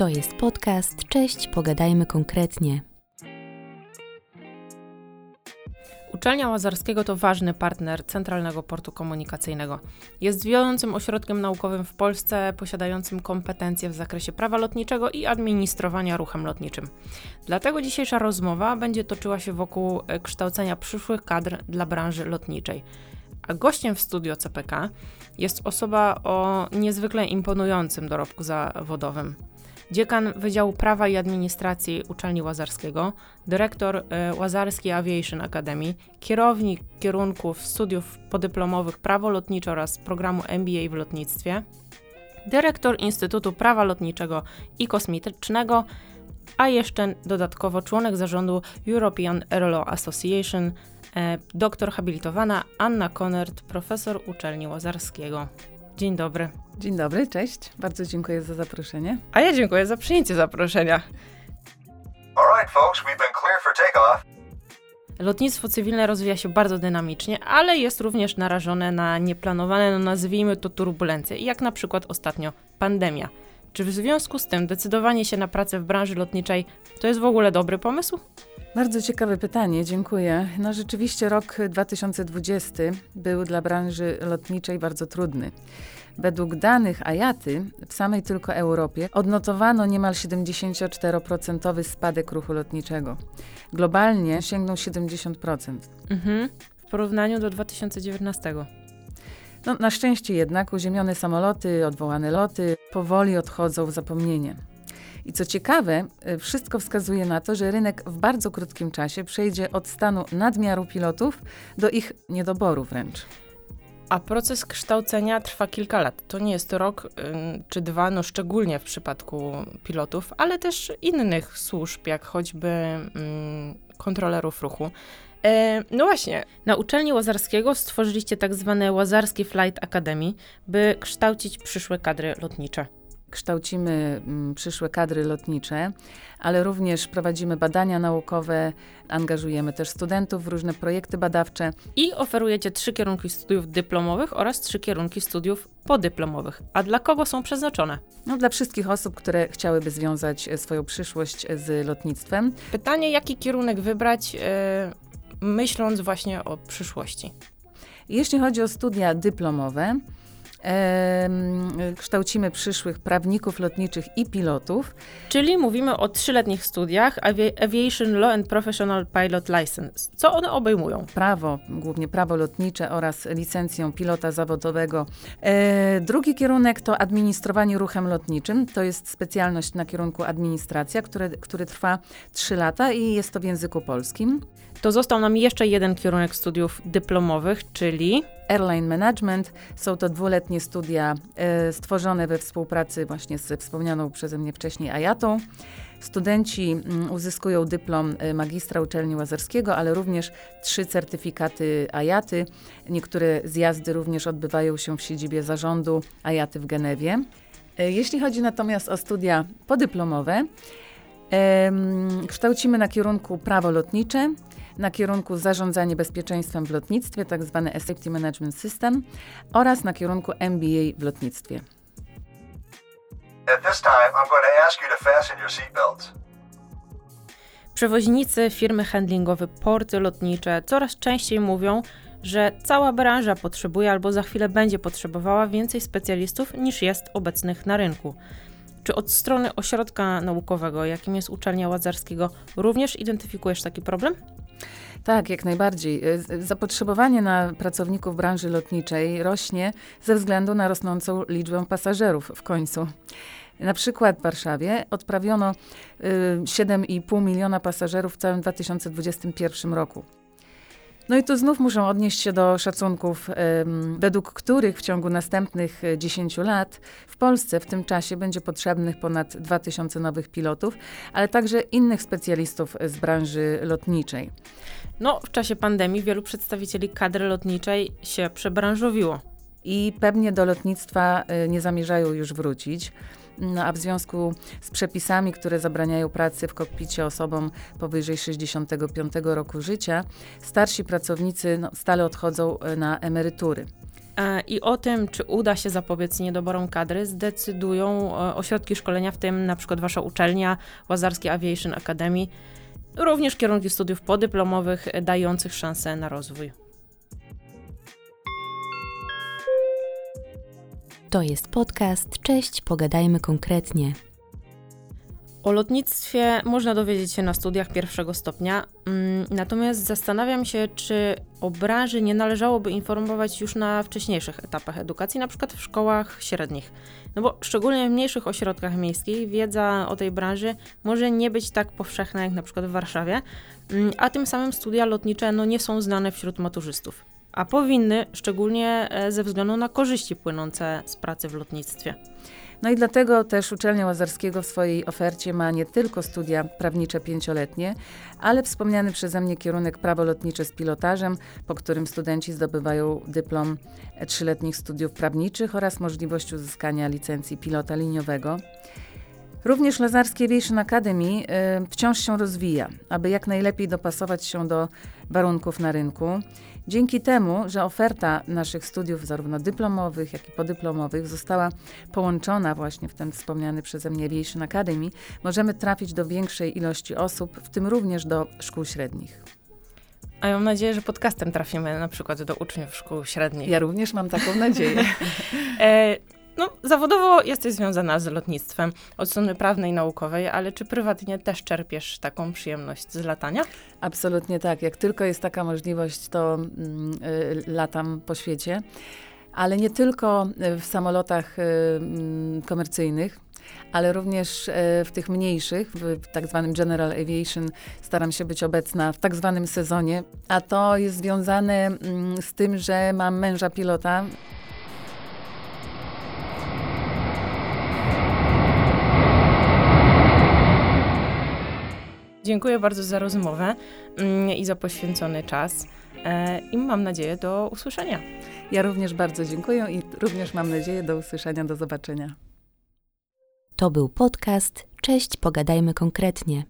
To jest podcast. Cześć, pogadajmy konkretnie. Uczelnia Łazarskiego to ważny partner Centralnego Portu Komunikacyjnego. Jest wiodącym ośrodkiem naukowym w Polsce, posiadającym kompetencje w zakresie prawa lotniczego i administrowania ruchem lotniczym. Dlatego dzisiejsza rozmowa będzie toczyła się wokół e, kształcenia przyszłych kadr dla branży lotniczej. A gościem w studio CPK jest osoba o niezwykle imponującym dorobku zawodowym dziekan Wydziału Prawa i Administracji Uczelni Łazarskiego, dyrektor e, Łazarskiej Aviation Academy, kierownik kierunków studiów podyplomowych Prawo Lotnicze oraz programu MBA w lotnictwie, dyrektor Instytutu Prawa Lotniczego i Kosmetycznego, a jeszcze dodatkowo członek zarządu European Aerolaw Association, e, doktor habilitowana Anna Konert, profesor uczelni Łazarskiego. Dzień dobry. Dzień dobry, cześć. Bardzo dziękuję za zaproszenie. A ja dziękuję za przyjęcie zaproszenia. All right, folks, we've been clear for takeoff. Lotnictwo cywilne rozwija się bardzo dynamicznie, ale jest również narażone na nieplanowane, no nazwijmy to turbulencje, jak na przykład ostatnio pandemia. Czy w związku z tym decydowanie się na pracę w branży lotniczej to jest w ogóle dobry pomysł? Bardzo ciekawe pytanie, dziękuję. No rzeczywiście rok 2020 był dla branży lotniczej bardzo trudny. Według danych AJATY w samej tylko Europie odnotowano niemal 74% spadek ruchu lotniczego. Globalnie sięgnął 70%. Mhm. W porównaniu do 2019. No, na szczęście jednak uziemione samoloty, odwołane loty powoli odchodzą w zapomnienie. I co ciekawe, y, wszystko wskazuje na to, że rynek w bardzo krótkim czasie przejdzie od stanu nadmiaru pilotów do ich niedoboru wręcz. A proces kształcenia trwa kilka lat. To nie jest rok y, czy dwa, no szczególnie w przypadku pilotów, ale też innych służb, jak choćby mm, kontrolerów ruchu. E, no właśnie, na uczelni Łazarskiego stworzyliście tak zwane Łazarskie Flight Academy, by kształcić przyszłe kadry lotnicze kształcimy mm, przyszłe kadry lotnicze, ale również prowadzimy badania naukowe, angażujemy też studentów w różne projekty badawcze. I oferujecie trzy kierunki studiów dyplomowych oraz trzy kierunki studiów podyplomowych. A dla kogo są przeznaczone? No, dla wszystkich osób, które chciałyby związać e, swoją przyszłość z lotnictwem. Pytanie, jaki kierunek wybrać, yy, myśląc właśnie o przyszłości? Jeśli chodzi o studia dyplomowe, kształcimy przyszłych prawników lotniczych i pilotów. Czyli mówimy o trzyletnich studiach Aviation Law and Professional Pilot License. Co one obejmują? Prawo, głównie prawo lotnicze oraz licencję pilota zawodowego. E, drugi kierunek to administrowanie ruchem lotniczym. To jest specjalność na kierunku administracja, który, który trwa trzy lata i jest to w języku polskim. To został nam jeszcze jeden kierunek studiów dyplomowych, czyli Airline Management. Są to dwuletnie studia e, stworzone we współpracy właśnie z wspomnianą przeze mnie wcześniej Ajatą. Studenci mm, uzyskują dyplom e, magistra uczelni łazarskiego, ale również trzy certyfikaty Ajaty. Niektóre zjazdy również odbywają się w siedzibie zarządu Ajaty w Genewie. E, jeśli chodzi natomiast o studia podyplomowe, kształcimy na kierunku prawo lotnicze, na kierunku zarządzanie bezpieczeństwem w lotnictwie, tak zwane Safety Management System oraz na kierunku MBA w lotnictwie. At this time, I'm going to ask you to fasten your seatbelts. Przewoźnicy, firmy handlingowe, porty lotnicze coraz częściej mówią, że cała branża potrzebuje albo za chwilę będzie potrzebowała więcej specjalistów niż jest obecnych na rynku. Czy od strony ośrodka naukowego, jakim jest uczelnia Łazarskiego, również identyfikujesz taki problem? Tak, jak najbardziej. E, zapotrzebowanie na pracowników branży lotniczej rośnie ze względu na rosnącą liczbę pasażerów w końcu. Na przykład w Warszawie odprawiono 7,5 y, miliona pasażerów w całym 2021 roku. No i tu znów muszą odnieść się do szacunków, według których w ciągu następnych 10 e, lat w Polsce w tym czasie będzie potrzebnych ponad 2000 nowych pilotów, ale także innych specjalistów z branży lotniczej. No, w czasie pandemii wielu przedstawicieli kadry lotniczej się przebranżowiło. I pewnie do lotnictwa e, nie zamierzają już wrócić. No, a w związku z przepisami, które zabraniają pracy w kokpicie osobom powyżej 65 roku życia, starsi pracownicy no, stale odchodzą e, na emerytury. E, I o tym, czy uda się zapobiec niedoborom kadry, zdecydują e, ośrodki szkolenia, w tym na przykład Wasza uczelnia, Łazarski Aviation Academy, również kierunki studiów podyplomowych dających szansę na rozwój. To jest podcast. Cześć, pogadajmy konkretnie. O lotnictwie można dowiedzieć się na studiach pierwszego stopnia, mm, natomiast zastanawiam się, czy o branży nie należałoby informować już na wcześniejszych etapach edukacji, na przykład w szkołach średnich. No bo szczególnie w mniejszych ośrodkach miejskich wiedza o tej branży może nie być tak powszechna jak na przykład w Warszawie, mm, a tym samym studia lotnicze no, nie są znane wśród maturzystów. A powinny, szczególnie e, ze względu na korzyści płynące z pracy w lotnictwie. No i dlatego też Uczelnia Łazarskiego w swojej ofercie ma nie tylko studia prawnicze pięcioletnie, ale wspomniany przeze mnie kierunek prawo lotnicze z pilotażem, po którym studenci zdobywają dyplom trzyletnich studiów prawniczych oraz możliwość uzyskania licencji pilota liniowego. Również Lazarskie Aviation Academy y, wciąż się rozwija, aby jak najlepiej dopasować się do warunków na rynku. Dzięki temu, że oferta naszych studiów, zarówno dyplomowych, jak i podyplomowych, została połączona właśnie w ten wspomniany przeze mnie Aviation Academy, możemy trafić do większej ilości osób, w tym również do szkół średnich. A ja mam nadzieję, że podcastem trafimy na przykład do uczniów szkół średnich. Ja również mam taką nadzieję. no, zawodowo jesteś związana z lotnictwem od strony prawnej, naukowej, ale czy prywatnie też czerpiesz taką przyjemność z latania? Absolutnie tak. Jak tylko jest taka możliwość, to mm, y, latam po świecie. Ale nie tylko w samolotach y, mm, komercyjnych, ale również y, w tych mniejszych, w tak zwanym General Aviation staram się być obecna w tak zwanym sezonie, a to jest związane mm, z tym, że mam męża pilota, Dziękuję bardzo za rozmowę mm, i za poświęcony czas. E, I mam nadzieję do usłyszenia. Ja również bardzo dziękuję i również mam nadzieję do usłyszenia, do zobaczenia. To był podcast. Cześć, pogadajmy konkretnie.